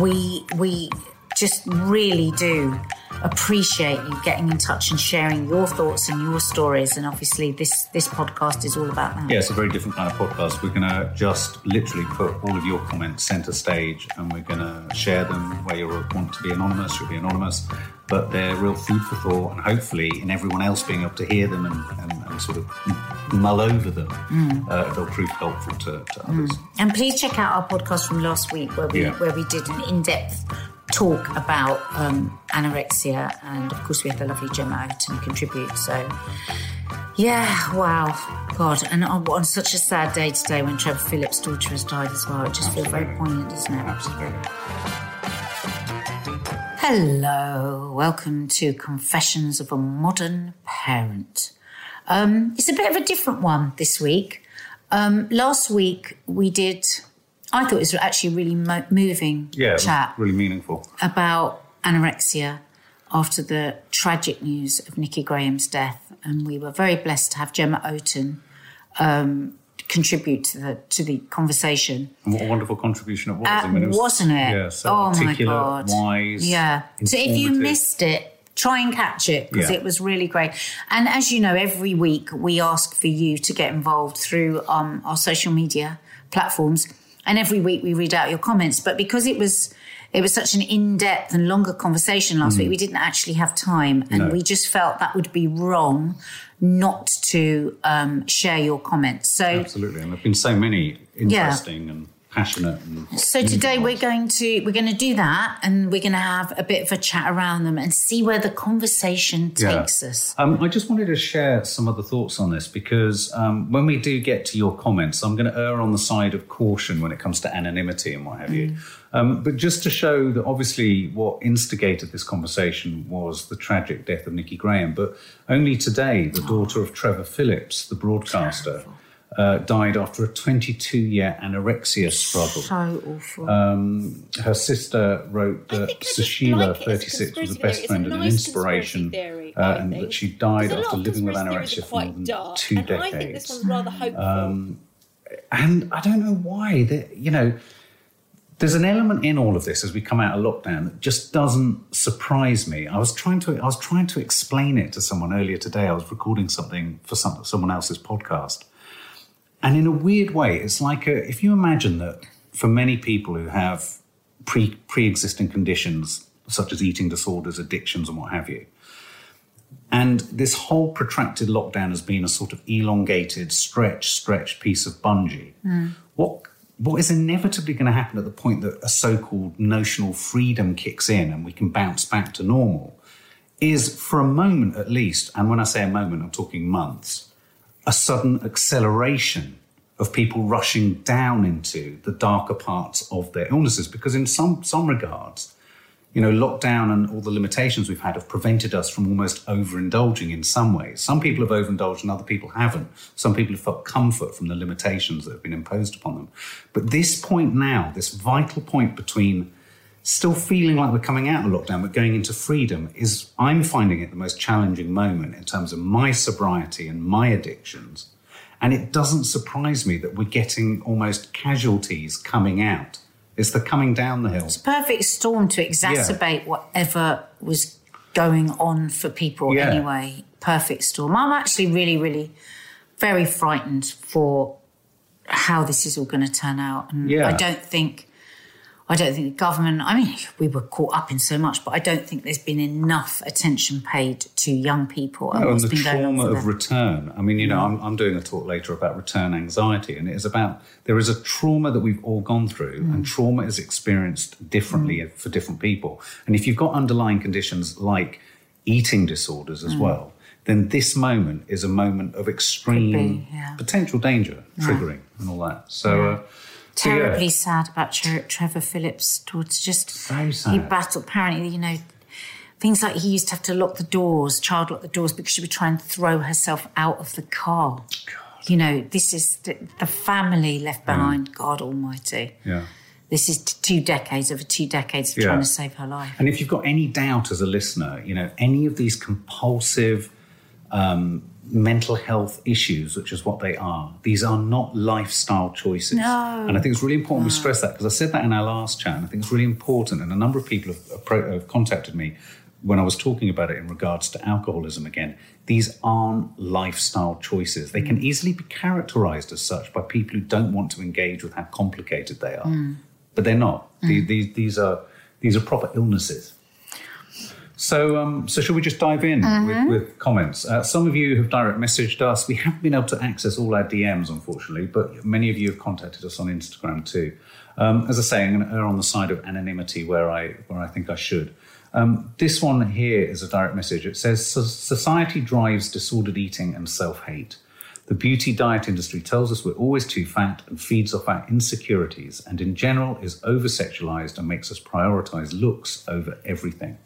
We we just really do appreciate you getting in touch and sharing your thoughts and your stories. And obviously, this this podcast is all about that. yeah, it's a very different kind of podcast. We're going to just literally put all of your comments center stage and we're going to share them where you want to be anonymous, you'll be anonymous. But they're real food for thought, and hopefully, in everyone else being able to hear them and, and, and sort of mull over them, uh, they'll prove helpful to, to others. And please check out our podcast from last week where we Yeah. where we did an in depth talk about um, anorexia, and of course we had the lovely Gemma Oaten contribute. So. Yeah, wow, God, and on, on such a sad day today when Trevor Phillips' daughter has died as well, it just feels very poignant, doesn't it? Absolutely. Hello, welcome to Confessions of a Modern Parent. Um, it's a bit of a different one this week. Um, last week we did, I thought it was actually a really mo- moving Yeah, chat really meaningful. about anorexia after the tragic news of Nikki Graham's death, and we were very blessed to have Gemma Oaten um, contribute to the to the conversation. And what a wonderful contribution it was. Uh, I mean, it was, wasn't it? Yeah, so oh my god! wise. Yeah. So if you missed it, try and catch it because Yeah. it was really great. And as you know, every week we ask for you to get involved through um, our social media platforms, and every week we read out your comments. But because it was it was such an in-depth and longer conversation last week, we didn't actually have time, and Mm. No. we just felt that would be wrong not to um, share your comments. So. Absolutely, and there've been so many interesting and passionate. And So today we're going to we're going to do that, and we're going to have a bit of a chat around them and see where the conversation Yeah. takes us. Um, I just wanted to share some other thoughts on this because um, when we do get to your comments, I'm going to err on the side of caution when it comes to anonymity and what have you. Um, but just to show that obviously what instigated this conversation was the tragic death of Nikki Graham. But only today, the daughter of Trevor Phillips, the broadcaster, uh, died after a 22 year anorexia struggle. So awful. Um, her sister wrote that think Sushila, like it as a 36, was a best theory. Friend a and an inspiration, theory, uh, and that she died Because a lot after living with anorexia for more than dark, two and decades. I think this one's rather hopeful. And I don't know why. That you know, there's an element in all of this as we come out of lockdown that just doesn't surprise me. I was trying to I was trying to explain it to someone earlier today. I was recording something for some, someone else's podcast, and in a weird way, it's like a, if you imagine that for many people who have pre pre-existing conditions such as eating disorders, addictions, and what have you. And this whole protracted lockdown has been a sort of elongated, stretch, stretched piece of bungee. Hmm. What what is inevitably going to happen at the point that a so-called notional freedom kicks in and we can bounce back to normal is for a moment at least, and when I say a moment, I'm talking months, a sudden acceleration of people rushing down into the darker parts of their illnesses because in some some regards you know, lockdown and all the limitations we've had have prevented us from almost overindulging in some ways. Some people have overindulged and other people haven't. Some people have felt comfort from the limitations that have been imposed upon them. But this point now, this vital point between still feeling like we're coming out of lockdown but going into freedom is, I'm finding it the most challenging moment in terms of my sobriety and my addictions. And it doesn't surprise me that we're getting almost casualties coming out. It's the coming down the hill. It's perfect storm to exacerbate whatever was going on for people Yeah. anyway. Perfect storm. I'm actually really, really very frightened for how this is all going to turn out. And Yeah. I don't think I don't think the government, I mean, we were caught up in so much, but I don't think there's been enough attention paid to young people and Oh, and the been going on trauma of return. I mean, you know, I'm, I'm doing a talk later about return anxiety, and it is about there is a trauma that we've all gone through, Mm. and trauma is experienced differently for different people. And if you've got underlying conditions like eating disorders Mm. as well, then this moment is a moment of extreme be, yeah. potential danger, triggering, and all that. So. Uh, Terribly yeah. sad about Trevor Phillips' daughter. Just So sad. he battled. Apparently, you know, things like he used to have to lock the doors, child lock the doors because she would try and throw herself out of the car. You know, this is the, the family left behind. God Almighty. Yeah. This is two decades over two decades of Yeah. trying to save her life. And if you've got any doubt as a listener, you know, any of these compulsive um, mental health issues, which is what they are, these are not lifestyle choices. No. And I think it's really important we stress that because I said that in our last chat, and I think it's really important. And a number of people have, have contacted me when I was talking about it in regards to alcoholism again. These aren't lifestyle choices. They can mm. easily be characterized as such by people who don't want to engage with how complicated they are. Mm. But they're not. These, mm. these, these are these are proper illnesses. So, um, so should we just dive in with, with comments? Uh, some of you have direct messaged us. We haven't been able to access all our DMs, unfortunately, but many of you have contacted us on Instagram too. Um, as I say, I'm going to err on the side of anonymity where I where I think I should. Um, this one here is a direct message. It says society drives disordered eating and self hate. The beauty diet industry tells us we're always too fat and feeds off our insecurities, and in general is over sexualized and makes us prioritize looks over everything.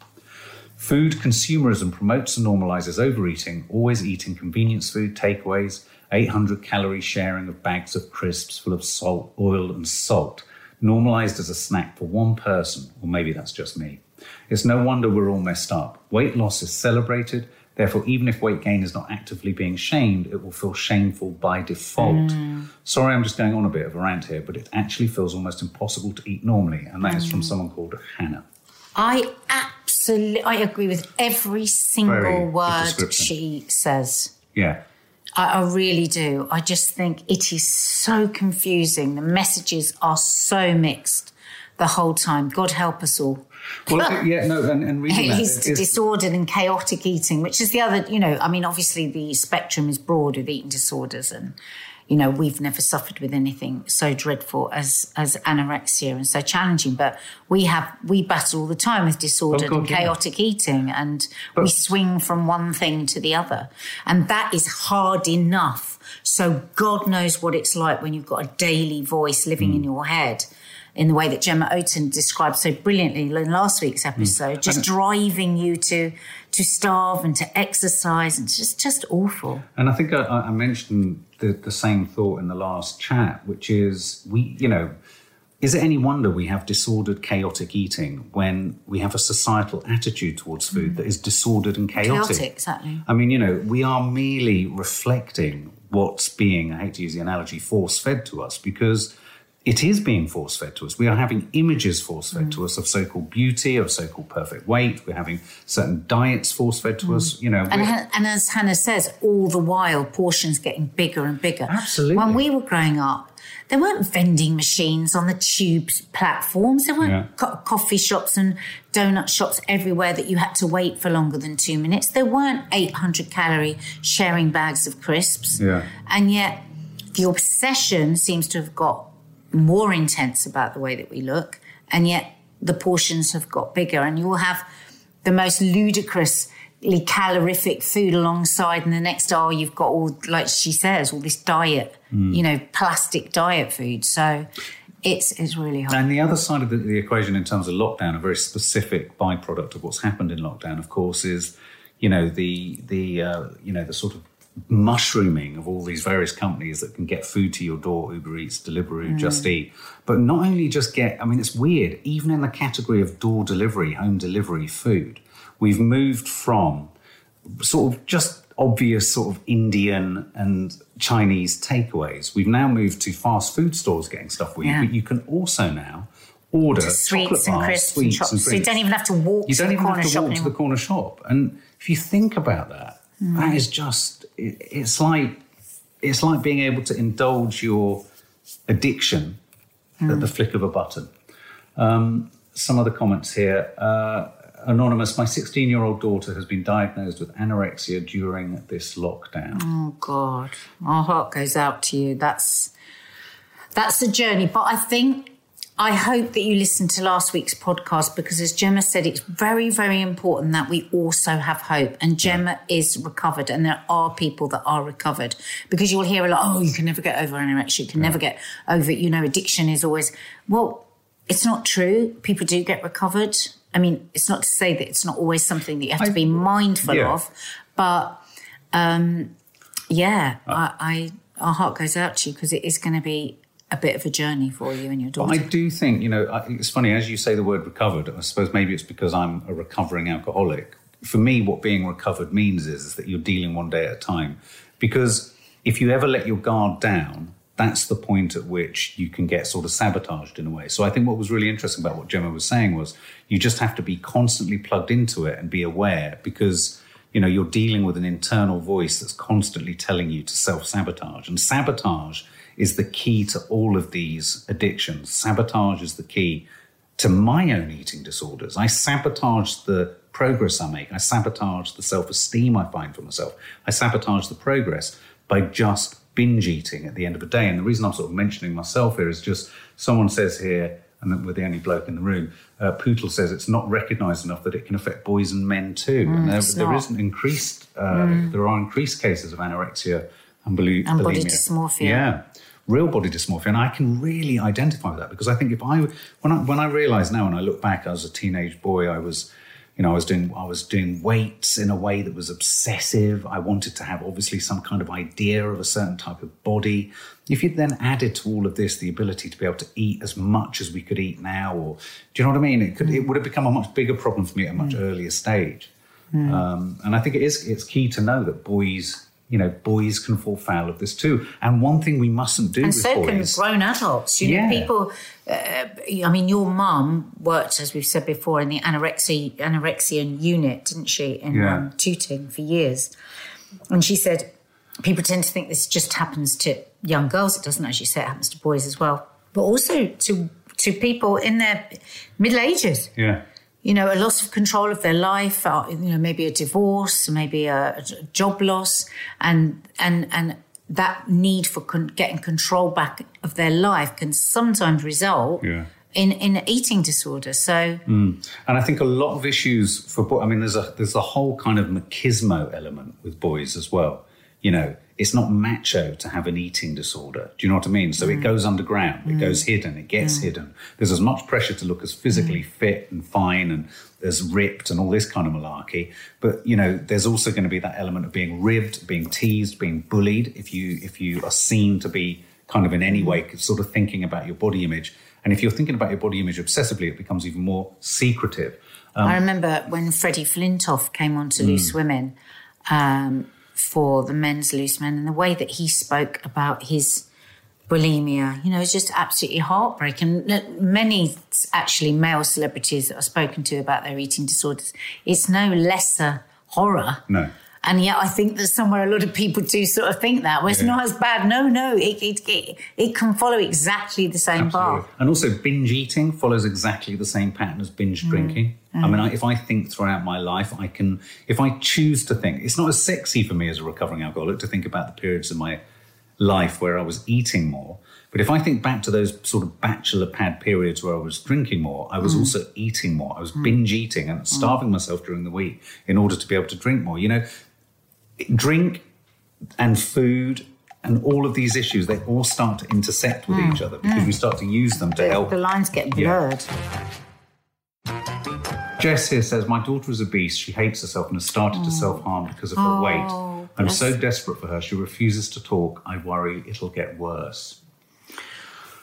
Food consumerism promotes and normalizes overeating, always eating convenience food, takeaways, 800 calorie sharing of bags of crisps full of salt, oil, and salt, normalized as a snack for one person, or maybe that's just me. It's no wonder we're all messed up. Weight loss is celebrated, therefore, even if weight gain is not actively being shamed, it will feel shameful by default. Mm. Sorry, I'm just going on a bit of a rant here, but it actually feels almost impossible to eat normally, and that is from mm. someone called Hannah. I absolutely, I agree with every single Very word she says. Yeah. I, I really do. I just think it is so confusing. The messages are so mixed the whole time. God help us all. Well, yeah, no, and, and reading that, is- disordered and chaotic eating, which is the other, you know, I mean, obviously the spectrum is broad with eating disorders and, you know, we've never suffered with anything so dreadful as as anorexia and so challenging. But we have we battle all the time with disordered God, and yeah. chaotic eating and we swing from one thing to the other. And that is hard enough. So God knows what it's like when you've got a daily voice living Mm. in your head. In the way that Gemma Oaten described so brilliantly in last week's episode, just Mm. And- driving you to to starve and to exercise, and it's just just awful. And I think I, I mentioned the, the same thought in the last chat, which is we, you know, is it any wonder we have disordered, chaotic eating when we have a societal attitude towards food mm. that is disordered and chaotic? Chaotic, exactly. I mean, you know, we are merely reflecting what's being, I hate to use the analogy, force fed to us because it is being force fed to us. We are having images force fed to mm. us of so called beauty, of so called perfect weight. We're having certain diets force fed to mm. us. You know, And, and as Hannah says, all the while portions getting bigger and bigger. Absolutely. When we were growing up, there weren't vending machines on the tubes platforms. There weren't Yeah. co- coffee shops and donut shops everywhere that you had to wait for longer than two minutes. There weren't 800 calorie sharing bags of crisps. Yeah. And yet the obsession seems to have got more intense about the way that we look. And yet the portions have got bigger. And you will have the most ludicrously calorific food alongside. And the next hour, you've got all, like she says, all this diet, you know, plastic diet food. So it's, it's really hard. And the other side of the, the equation in terms of lockdown, a very specific byproduct of what's happened in lockdown, of course, is you know the the uh, you know the sort of mushrooming of all these various companies that can get food to your door, Uber Eats, Deliveroo, mm. Just Eat, but not only just get. I mean, it's weird. Even in the category of door delivery, home delivery food, we've moved from sort of just obvious sort of Indian and Chinese takeaways. We've now moved to fast food stores getting stuff for you, Yeah. but you can also now order Sweets and bars, crisps and sweets chops. and So you don't even have to walk You don't even have to walk to the corner shop. And if you think about that, Hmm. that is just it, it's like it's like being able to indulge your addiction Hmm. at the flick of a button. Um, some other comments here. Uh, Anonymous, my 16 year old daughter has been diagnosed with anorexia during this lockdown. Oh God, our heart goes out to you. That's that's the journey. But I think I hope that you listened to last week's podcast because, as Gemma said, it's very, very important that we also have hope. And Gemma is recovered, and there are people that are recovered because you'll hear a lot, oh, you can never get over anorexia, you can never get over it. You know, addiction is always, well, it's not true. People do get recovered. I mean, it's not to say that it's not always something that you have to be mindful yeah. of, but um, yeah, I, I our heart goes out to you because it is going to be a bit of a journey for you and your But daughter. I do think, you know, it's funny as you say the word recovered. I suppose maybe it's because I'm a recovering alcoholic. For me, what being recovered means is, is that you're dealing one day at a time. Because if you ever let your guard down, that's the point at which you can get sort of sabotaged in a way. So I think what was really interesting about what Gemma was saying was you just have to be constantly plugged into it and be aware because you know you're dealing with an internal voice that's constantly telling you to self-sabotage and sabotage is the key to all of these addictions. Sabotage is the key to my own eating disorders. I sabotage the progress i make. I sabotage the self-esteem i find for myself. I sabotage the progress by just binge eating at the end of the day. And the reason i'm sort of mentioning myself here is just someone says here and we're the only bloke in the room. Uh, Pootle says it's not recognised enough that it can affect boys and men too. and there, there an increased, uh, there are increased cases of anorexia and, bulu- And body dysmorphia. Yeah, real body dysmorphia, and I can really identify with that because I think if I when I when I realise now and I look back as a teenage boy, I was. You know, I was doing I was doing weights in a way that was obsessive. I wanted to have obviously some kind of idea of a certain type of body. If you then added to all of this the ability to be able to eat as much as we could eat now, or do you know what I mean? It could it would have become a much bigger problem for me at a much earlier stage. Um, and I think it is it's key to know that boys, you know, boys can fall foul of this too. And one thing we mustn't do and so boys. can grown adults. You know, people. Uh, I mean, your mum worked, as we've said before, in the anorexia anorexian unit, didn't she, in Yeah. um, Tooting for years? And she said people tend to think this just happens to young girls. It doesn't, as you say, it happens to boys as well, but also to to people in their middle ages yeah. You know, a loss of control of their life, uh, you know, maybe a divorce, maybe a, a job loss, and and and that need for con- getting control back of their life can sometimes result Yeah. in in eating disorder. So And I think a lot of issues for boys. I mean, there's a there's a whole kind of machismo element with boys as well. You know, it's not macho to have an eating disorder. Do you know what I mean? So it mm. goes underground, it mm. goes hidden, it gets hidden. There's as much pressure to look as physically mm. fit and fine and as ripped and all this kind of malarkey. But you know, there's also going to be that element of being ribbed, being teased, being bullied. If you if you are seen to be kind of in any way sort of thinking about your body image. And if you're thinking about your body image obsessively, it becomes even more secretive. I um, remember when Freddie Flintoff came on to Loose Women um, for the men's Loose Men, and the way that he spoke about his bulimia, you know, it's just absolutely heartbreaking. Many actually male celebrities that I've spoken to about their eating disorders, it's no lesser horror. No. And yet, I think that somewhere a lot of people do sort of think that. Well, it's Yeah. not as bad. No, no, it, it, it, it can follow exactly the same Absolutely. path. And also, binge eating follows exactly the same pattern as binge mm. drinking. I mm. mean, I, if I think throughout my life, I can, if I choose to think, it's not as sexy for me as a recovering alcoholic to think about the periods of my life where I was eating more. But if I think back to those sort of bachelor pad periods where I was drinking more, I was mm. also eating more. I was binge eating and starving myself during the week in order to be able to drink more. You know, drink and food and all of these issues, they all start to intersect with each mm, other because we mm. start to use them to help. the lines get Yeah. blurred. Jess here says, My daughter is obese. She hates herself and has started to mm. self harm because of her Oh, weight. I'm bless. so desperate for her. She refuses to talk. I worry it'll get worse.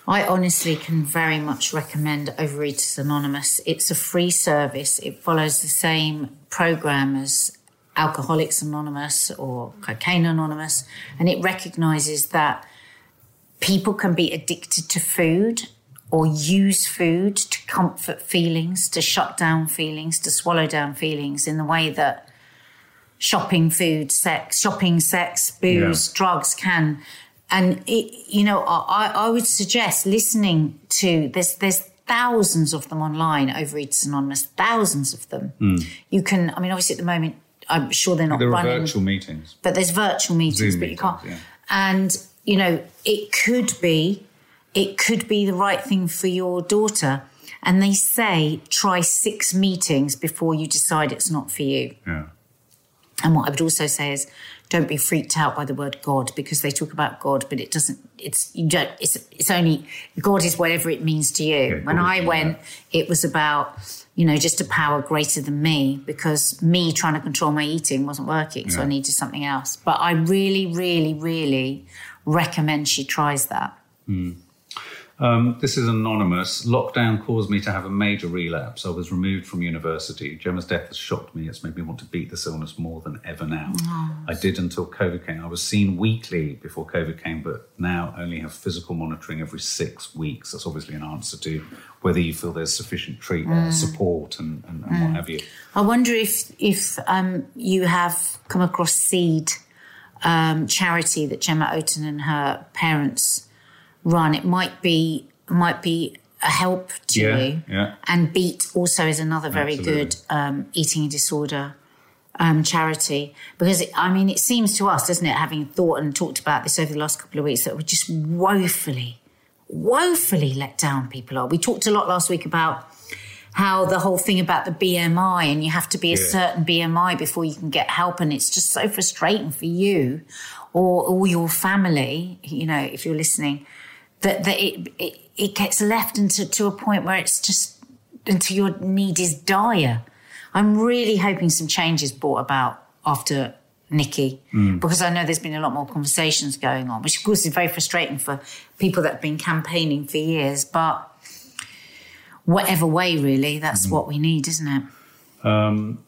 I honestly can very much recommend Overeaters Anonymous. It's a free service. It follows the same program as Alcoholics Anonymous or Cocaine Anonymous, and it recognizes that people can be addicted to food or use food to comfort feelings, to shut down feelings, to swallow down feelings in the way that shopping, food, sex, shopping, sex, booze, Yeah. drugs can. And it, you know, I, I would suggest listening to there's there's thousands of them online. over Overeaters Anonymous, thousands of them. Hmm. You can. I mean, obviously at the moment, I'm sure they're not Hmm. There are virtual meetings. but there's virtual meetings, Zoom but you can't. meetings, And you know, it could be, it could be the right thing for your daughter. And they say try six meetings before you decide it's not for you. Yeah. And what I would also say is, don't be freaked out by the word God because they talk about God, but it doesn't. It's you don't. It's it's only God is whatever it means to you. Yeah, when I went, it was about you know just a power greater than me because me trying to control my eating wasn't working, so I needed something else. But I really, really, really recommend she tries that. Hmm. Um, this is anonymous. Lockdown caused me to have a major relapse. I was removed from university. Gemma's death has shocked me. It's made me want to beat this illness more than ever now. I did until COVID came. I was seen weekly before COVID came, but now only have physical monitoring every six weeks. That's obviously an answer to whether you feel there's sufficient treat, uh, support and, and, and what have you. I wonder if if um, you have come across Seed um, charity that Gemma Oaten and her parents run. It might be might be a help to Yeah, you. yeah. And Beat also is another very Absolutely. good um, eating disorder um, charity because it, I mean it seems to us, doesn't it, having thought and talked about this over the last couple of weeks, that we're just woefully, woefully let down people are. We talked a lot last week about how the whole thing about the BMI and you have to be a Yeah. certain BMI before you can get help, and it's just so frustrating for you or or your family. You know, if you're listening, that that it it, it gets left into to a point where it's just until your need is dire. I'm really hoping some change is brought about after Nikki, hmm. because I know there's been a lot more conversations going on, which of course is very frustrating for people that have been campaigning for years. But whatever way, really, that's hmm. what we need, isn't it? Um,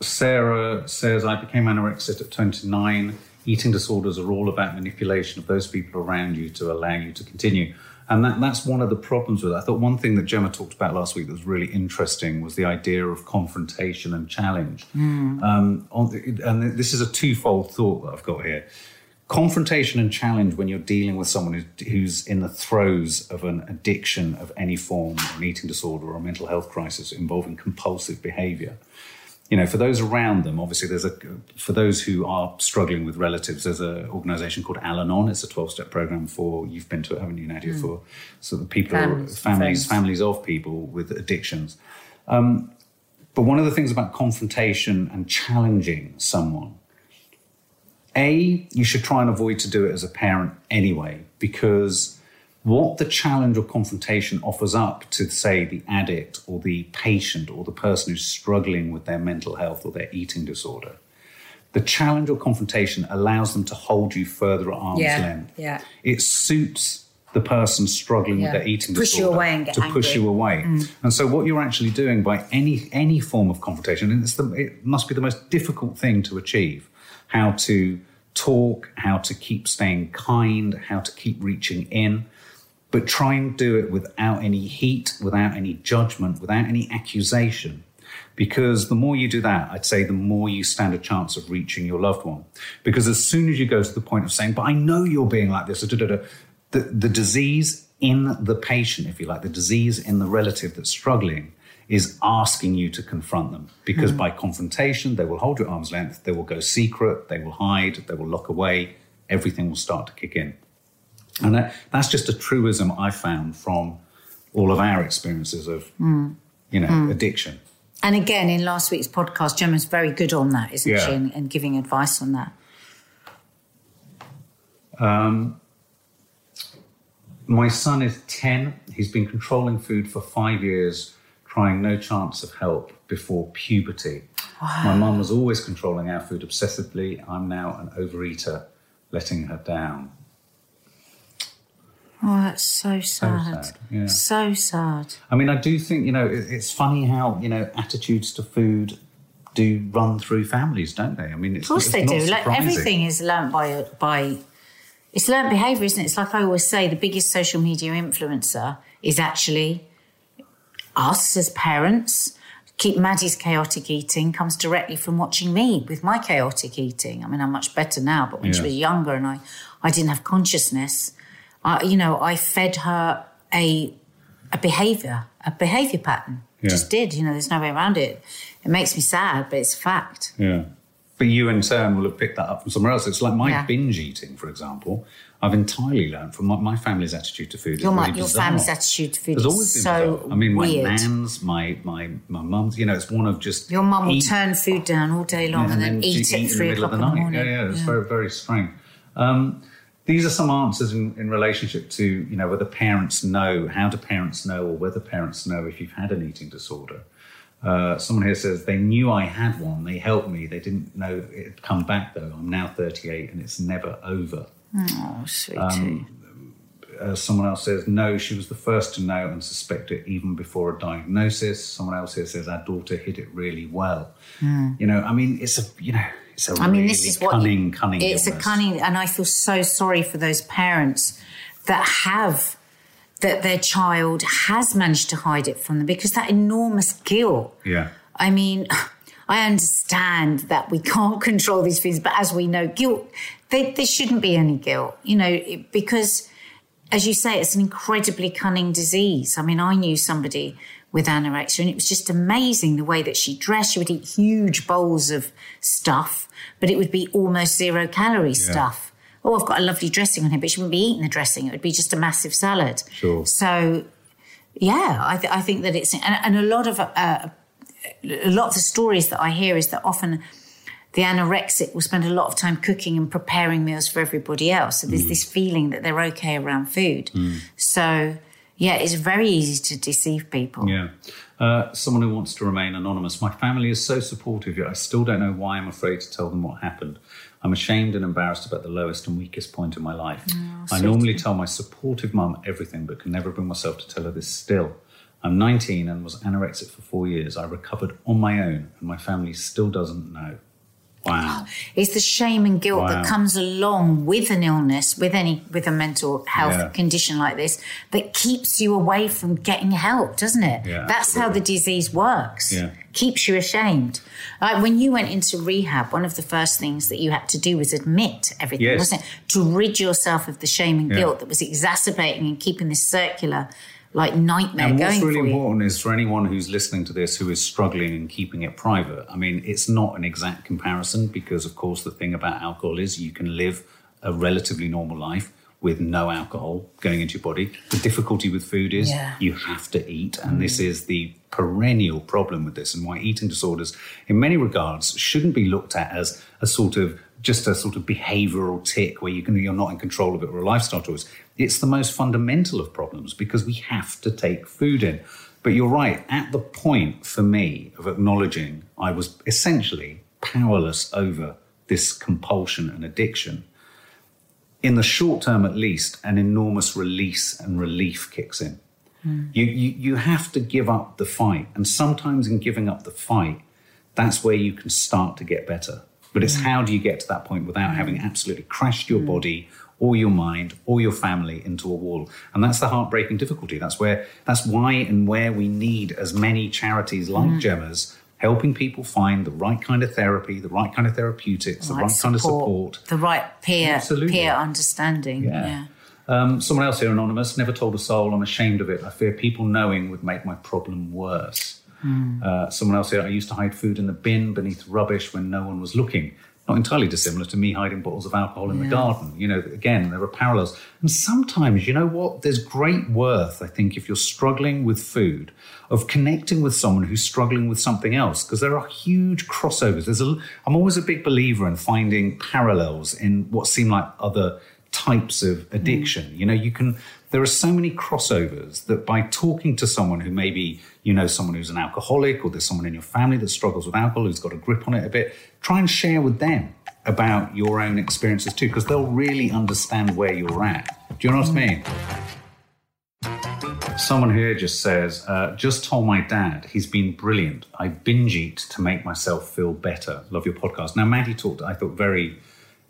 Sarah says, I became anorexic at 29. Eating disorders are all about manipulation of those people around you to allow you to continue. And that, that's one of the problems with it. I thought one thing that Gemma talked about last week that was really interesting was the idea of confrontation and challenge. Um, on the, and this is a twofold thought that I've got here. Confrontation and challenge when you're dealing with someone who's, who's in the throes of an addiction of any form, or an eating disorder or a mental health crisis involving compulsive behavior you know, for those around them, obviously, there's a for those who are struggling with relatives, there's an organisation called Al-Anon. It's a 12-step program for you've been to it, haven't you, Nadia? For sort of people, Families, families, families of people with addictions. Um, but one of the things about confrontation and challenging someone, a you should try and avoid to do it as a parent anyway, because what the challenge or confrontation offers up to, say, the addict or the patient or the person who's struggling with their mental health or their eating disorder, the challenge or confrontation allows them to hold you further at arm's Yeah, length. yeah. It suits the person struggling Yeah. with their eating Push you away and get to push you away. Mm. And so, what you're actually doing by any any form of confrontation, and it's the, it must be the most difficult thing to achieve, how to talk, how to keep staying kind, how to keep reaching in, but try and do it without any heat, without any judgment, without any accusation. Because the more you do that, I'd say the more you stand a chance of reaching your loved one. Because as soon as you go to the point of saying, but I know you're being like this, the, the disease in the patient, if you like, the disease in the relative that's struggling is asking you to confront them. Because hmm. by confrontation, they will hold you at arm's length, they will go secret, they will hide, they will lock away, everything will start to kick in. And that, that's just a truism I found from all of our experiences of, you know, addiction. And again, in last week's podcast, Gemma's very good on that, isn't Yeah. she? And, and giving advice on that. Um, My son is 10. He's been controlling food for five years, trying no chance of help before puberty. My mum was always controlling our food obsessively. I'm now an overeater, letting her down. Oh, that's so sad. sad, yeah. So sad. I mean, I do think, you know, it's funny how, you know, attitudes to food do run through families, don't they? I mean, it's, Of course they do. Like everything is learnt by by. It's learnt behaviour, isn't it? It's like I always say, the biggest social media influencer is actually us as parents. Keep Maddie's chaotic eating comes directly from watching me with my chaotic eating. I mean, I'm much better now, but when she was younger and I, I didn't have consciousness, I, you know, I fed her a a behaviour, a behaviour pattern. Yeah. Just did. You know, there's no way around it. It makes me sad, but it's a fact. Yeah. but you in turn will have picked that up from somewhere else. It's like my Yeah. binge eating, for example. I've entirely learned from my, my family's attitude to food. is Your, really your family's attitude to food There's is always been so bizarre. I mean, my weird. nan's, my my my mum's. You know, it's one of just Your mum will turn food down all day long yeah, and, then, eat she at in three the middle o'clock of the in the night. morning. Yeah, yeah, it's very very strange. Um, these are some answers in, in relationship to you know whether parents know how do parents know or whether parents know if you've had an eating disorder. Uh, someone here says they knew I had one. They helped me. They didn't know it had come back though. I'm now 38 and it's never over. Oh, sweetie. Um, Uh, someone else says no. She was the first to know and suspect it even before a diagnosis. Someone else here says our daughter hid it really well. You know, I mean, it's a you know, it's a. I mean, really this is what cunning, cunning. It's a cunning, and I feel so sorry for those parents that have that their child has managed to hide it from them because that enormous guilt. Yeah. I mean, I understand that we can't control these things, but as we know, guilt, there shouldn't be any guilt, you know, because as you say, it's an incredibly cunning disease. I mean, I knew somebody with anorexia, and it was just amazing the way that she dressed. She would eat huge bowls of stuff, but it would be almost zero calorie stuff. Oh, I've got a lovely dressing on here, but she wouldn't be eating the dressing. It would be just a massive salad. Sure. So, yeah, I, th- I think that it's and, and a lot of uh, a lot of the stories that I hear is that often the anorexic will spend a lot of time cooking and preparing meals for everybody else. So there's this feeling that they're okay around food. So yeah, it's very easy to deceive people. Yeah. Uh, someone who wants to remain anonymous. My family is so supportive, yet I still don't know why I'm afraid to tell them what happened. I'm ashamed and embarrassed about the lowest and weakest point in my life. I normally tell my supportive mum everything, but can never bring myself to tell her this still. I'm 19 and was anorexic for four years. I recovered on my own, and my family still doesn't know. Wow. It's the shame and guilt that comes along with an illness, with any with a mental health Yeah. condition like this, that keeps you away from getting help, doesn't it? Yeah, That's how the disease works. Yeah. Keeps you ashamed. Like when you went into rehab, one of the first things that you had to do was admit everything, Yes. wasn't it? To rid yourself of the shame and guilt that was exacerbating and keeping this circular like nightmare And what's really important is for anyone who's listening to this who is struggling and keeping it private. I mean, it's not an exact comparison because, of course, the thing about alcohol is you can live a relatively normal life with no alcohol going into your body. The difficulty with food is Yeah. you have to eat, and this is the perennial problem with this, and why eating disorders, in many regards, shouldn't be looked at as a sort of just a sort of behavioral tick where you can, you're not in control of it or a lifestyle choice. It's the most fundamental of problems because we have to take food in. But you're right, at the point for me of acknowledging I was essentially powerless over this compulsion and addiction, in the short term at least, an enormous release and relief kicks in. Hmm. You, you, you have to give up the fight. And sometimes in giving up the fight, that's where you can start to get better. But it's mm. how do you get to that point without having mm. absolutely crashed your mm. body or your mind or your family into a wall? And that's the heartbreaking difficulty. That's where that's why and where we need as many charities like Gemma's helping people find the right kind of therapy, the right kind of therapeutics, the right, kind of support. the right peer Absolutely. peer understanding. Yeah. yeah. Um, someone else here, anonymous, never told a soul. I'm ashamed of it. I fear people knowing would make my problem worse. Uh, someone else here, I used to hide food in the bin beneath rubbish when no one was looking. Not entirely dissimilar to me hiding bottles of alcohol in the garden. You know, again, there are parallels. And sometimes, you know what? There's great worth, I think, if you're struggling with food, of connecting with someone who's struggling with something else, because there are huge crossovers. There's a, I'm always a big believer in finding parallels in what seem like other types of addiction. You know, you can, there are so many crossovers that by talking to someone who maybe, you know, someone who's an alcoholic or there's someone in your family that struggles with alcohol who's got a grip on it a bit, try and share with them about your own experiences too, because they'll really understand where you're at. Do you know what I mean? Someone here just says, uh, just told my dad he's been brilliant. I binge eat to make myself feel better. Love your podcast. Now, Maddie talked, I thought, very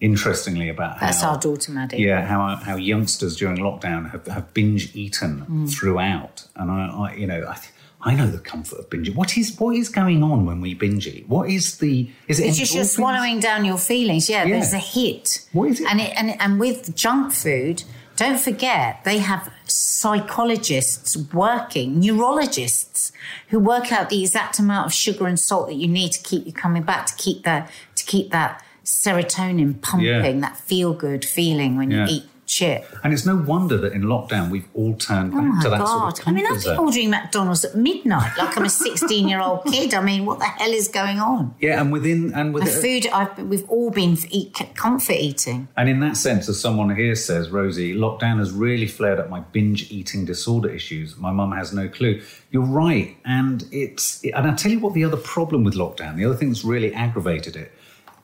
interestingly about That's how. our daughter, Maddie. Yeah, how how youngsters during lockdown have, have binge eaten Mm. throughout, and I, I you know, I, th- I know the comfort of binge. What is what is going on when we binge eat? What is the is it? It's just you're swallowing down your feelings. Yeah, Yeah. there's a hit. What is it? And, it, and and with junk food, don't forget they have psychologists working, neurologists who work out the exact amount of sugar and salt that you need to keep you coming back to keep the to keep that serotonin pumping, Yeah. that feel good feeling when Yeah. you eat shit. And it's no wonder that in lockdown we've all turned oh back Oh my to that God. sort of I mean, I've been ordering McDonald's at midnight like I'm a 16 year old kid. I mean, what the hell is going on? Yeah, and within and The within, food, I've, we've all been eat, comfort eating. And in that sense, as someone here says, Rosie, lockdown has really flared up my binge eating disorder issues. My mum has no clue. You're right, and it's and I'll tell you what the other problem with lockdown, the other thing that's really aggravated it,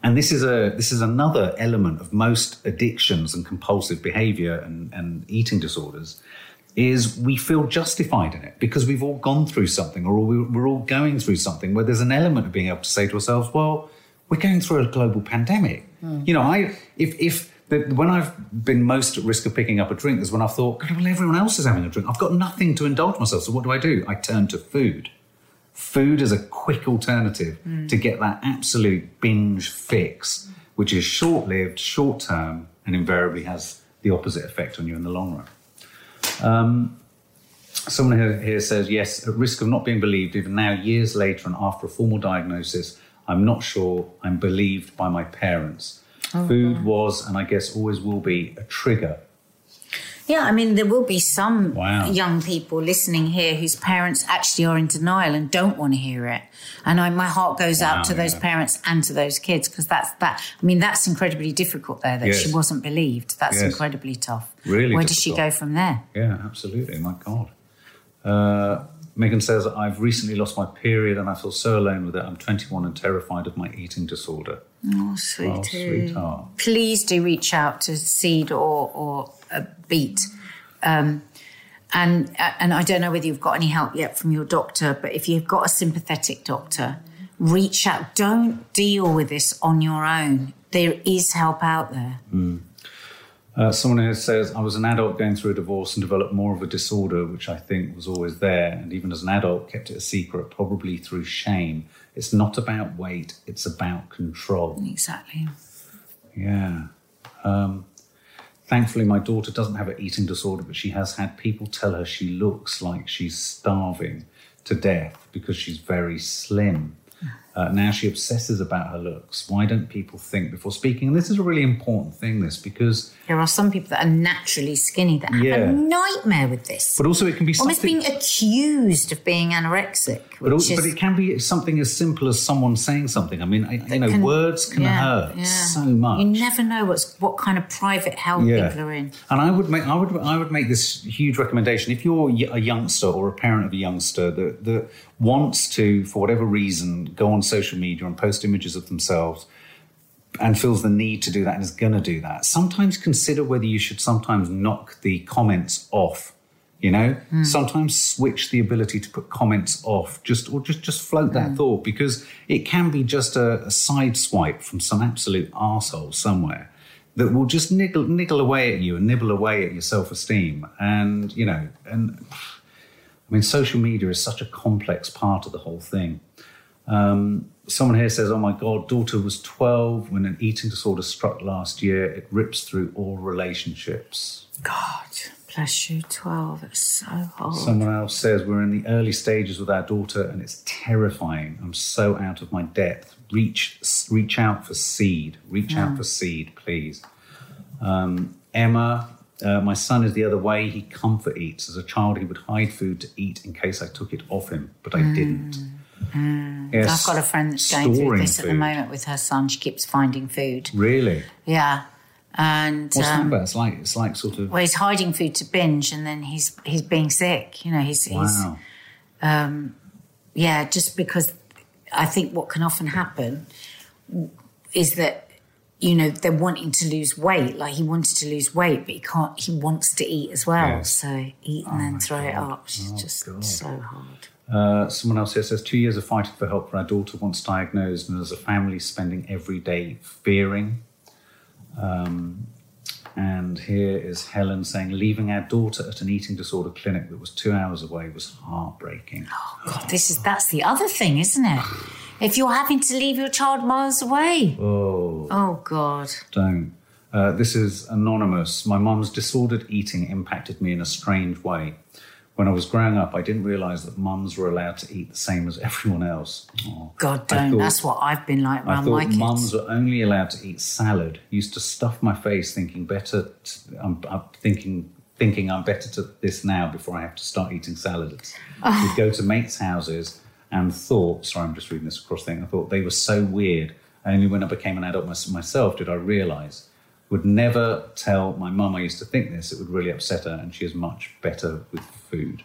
and this is a this is another element of most addictions and compulsive behaviour and, and eating disorders, is we feel justified in it because we've all gone through something or we- we're all going through something where there's an element of being able to say to ourselves, well, we're going through a global pandemic. Hmm. You know, I if if the, when I've been most at risk of picking up a drink is when I've thought, God, well, everyone else is having a drink. I've got nothing to indulge myself. So what do I do? I turn to food. Food is a quick alternative to get that absolute binge fix, which is short lived, short term, and invariably has the opposite effect on you in the long run. Um, someone here, here says, yes, at risk of not being believed, even now, years later, and after a formal diagnosis, I'm not sure I'm believed by my parents. Food was, and I guess always will be, a trigger. Yeah, I mean, there will be some Wow. young people listening here whose parents actually are in denial and don't want to hear it. And I, my heart goes Wow, out to those parents and to those kids because that's that. I mean, that's incredibly difficult there that Yes. she wasn't believed. That's Yes. incredibly tough. Really Where does she go from there? Yeah, absolutely. My God. Uh, Megan says, I've recently lost my period and I feel so alone with it. I'm 21 and terrified of my eating disorder. Oh, Oh, sweetie. sweetheart. Please do reach out to Seed or or a Beat. Um, and and I don't know whether you've got any help yet from your doctor, but if you've got a sympathetic doctor, reach out. Don't deal with this on your own. There is help out there. Uh, someone here says, I was an adult going through a divorce and developed more of a disorder, which I think was always there. And even as an adult, kept it a secret, probably through shame. It's not about weight, it's about control. Exactly. Yeah. Um, thankfully, my daughter doesn't have an eating disorder, but she has had people tell her she looks like she's starving to death because she's very slim. Uh, now she obsesses about her looks. Why don't people think before speaking? And this is a really important thing, this, because, There are some people that are naturally skinny that have Yeah. a nightmare with this. but also it can be Almost something. being accused of being anorexic. But, also, is, but it can be something as simple as someone saying something. I mean, I, you know, can- words can yeah, hurt yeah. so much. You never know what's what kind of private hell people are in. And I would make I would I would make this huge recommendation if you're a youngster or a parent of a youngster that that wants to for whatever reason go on social media and post images of themselves and feels the need to do that and is going to do that. Sometimes consider whether you should sometimes knock the comments off. You know, Hmm. sometimes switch the ability to put comments off, just or just just float that Hmm. thought because it can be just a, a side swipe from some absolute arsehole somewhere that will just niggle niggle away at you and nibble away at your self esteem. And you know, and I mean, social media is such a complex part of the whole thing. Um, someone here says, "Oh my God, daughter was 12 when an eating disorder struck last year. It rips through all relationships." God, bless you, 12. It's so hard. Someone else says, We're in the early stages with our daughter and it's terrifying. I'm so out of my depth. Reach, reach out for seed. Reach out for seed, please. Um, Emma, uh, my son is the other way. He comfort eats. As a child, he would hide food to eat in case I took it off him, but I didn't. Yes, I've got a friend that's going through this at the moment with her son. She keeps finding food. Really? Yeah. And What's that um, about? It's like, it's like sort of. well, he's hiding food to binge and then he's he's being sick. You know, he's, he's Wow. yeah, just because I think what can often happen is that you know they're wanting to lose weight. Like he wanted to lose weight, but he can't. He wants to eat as well. Yes. So eat and then throw it up. It's Oh, just God. so hard. Uh, someone else here says two years of fighting for help for our daughter once diagnosed, and as a family spending every day fearing. Um, and here is Helen saying, leaving our daughter at an eating disorder clinic that was two hours away was heartbreaking. Oh God, this is that's the other thing, isn't it? If you're having to leave your child miles away. Oh, Oh God. don't. Uh, this is anonymous. My mum's disordered eating impacted me in a strange way. When I was growing up, I didn't realise that mums were allowed to eat the same as everyone else. Oh. God, don't. thought- That's what I've been like around my kids. mums were only allowed to eat salad. Used to stuff my face, thinking better. T- I'm, I'm thinking thinking I'm better to this now before I have to start eating salads. Oh. We'd go to mates' houses and thought. Sorry, I'm just reading this across thing. I thought they were so weird. Only when I became an adult myself did I realise. Would never tell my mum I used to think this. It would really upset her, and she is much better with food.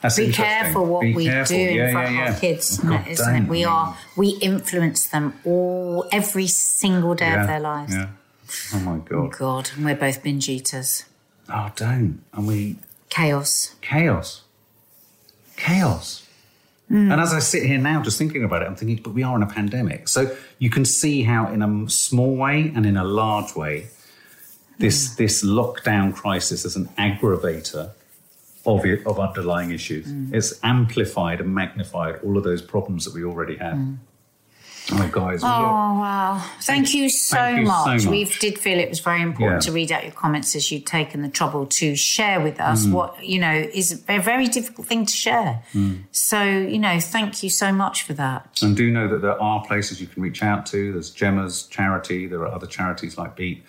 That's Hmm. Be careful what Be we careful. do in front yeah, of yeah. our kids, Oh, isn't it? Isn't it? We are we influence them all every single day of their lives. Yeah. Oh my god. God, and we're both binge eaters. Oh, don't. And we Chaos. chaos, chaos. Hmm. And as I sit here now, just thinking about it, I'm thinking, but we are in a pandemic, so you can see how, in a small way and in a large way, this Hmm. this lockdown crisis is an aggravator of it, of underlying issues. Hmm. It's amplified and magnified all of those problems that we already had. Oh, guys. Oh wow! Thank you so, Thank you so much. much. We did feel it was very important Yeah. to read out your comments as you'd taken the trouble to share with us what you know is a very difficult thing to share. So you know, thank you so much for that. And do know that there are places you can reach out to. There's Gemma's charity. There are other charities like Beat.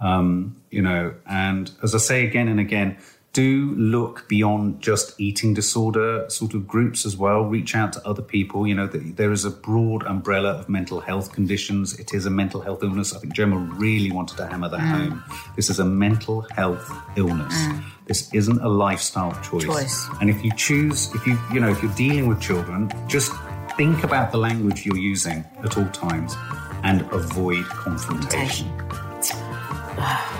Um, you know, and as I say again and again, do look beyond just eating disorder sort of groups as well. Reach out to other people. You know, th- there is a broad umbrella of mental health conditions. It is a mental health illness. I think Gemma really wanted to hammer that mm. home. This is a mental health illness. Mm. This isn't a lifestyle choice. Choice. And if you choose, if you, you know, if you're dealing with children, just think about the language you're using at all times and avoid confrontation.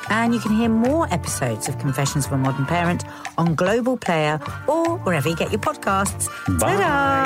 And you can hear more episodes of Confessions of a Modern Parent on Global Player or wherever you get your podcasts. Bye. Ta-da!